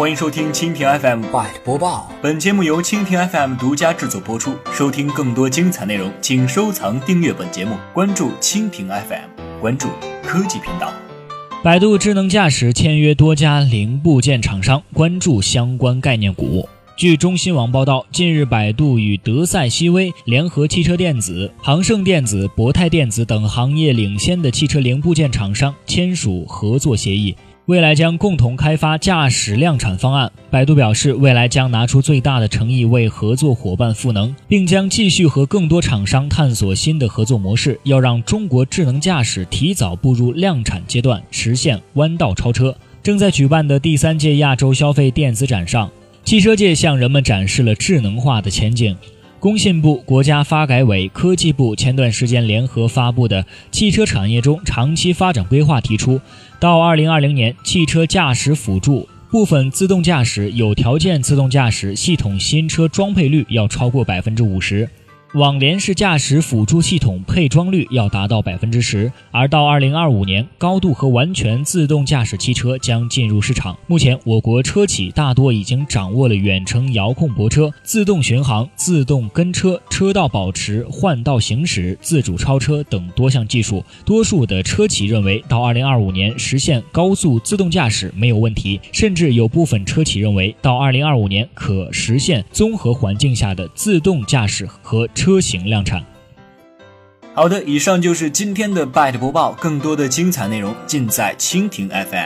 欢迎收听蜻蜓 FM 快播报。本节目由蜻蜓 FM 独家制作播出。收听更多精彩内容，请收藏订阅本节目，关注蜻蜓 FM，关注科技频道。百度智能驾驶签约多家零部件厂商，关注相关概念股。据中新网报道，近日百度与德赛西威、联合汽车电子、航盛电子、博泰电子等行业领先的汽车零部件厂商签署合作协议，未来将共同开发驾驶量产方案。百度表示，未来将拿出最大的诚意为合作伙伴赋能，并将继续和更多厂商探索新的合作模式，要让中国智能驾驶提早步入量产阶段，实现弯道超车。正在举办的第三届亚洲消费电子展上。汽车界向人们展示了智能化的前景。工信部、国家发改委、科技部前段时间联合发布的《汽车产业中长期发展规划》提出，到2020年，汽车驾驶辅助、部分自动驾驶、有条件自动驾驶系统新车装配率要超过百分之五十。网联式驾驶辅助系统配装率要达到百分之十，而到二零二五年，高度和完全自动驾驶汽车将进入市场。目前，我国车企大多已经掌握了远程遥控泊车、自动巡航、自动跟车、车道保持、换道行驶、自主超车等多项技术。多数的车企认为，到二零二五年实现高速自动驾驶没有问题，甚至有部分车企认为，到二零二五年可实现综合环境下的自动驾驶和。车型量产。好的，以上就是今天的 Byte 播报，更多的精彩内容尽在蜻蜓 FM。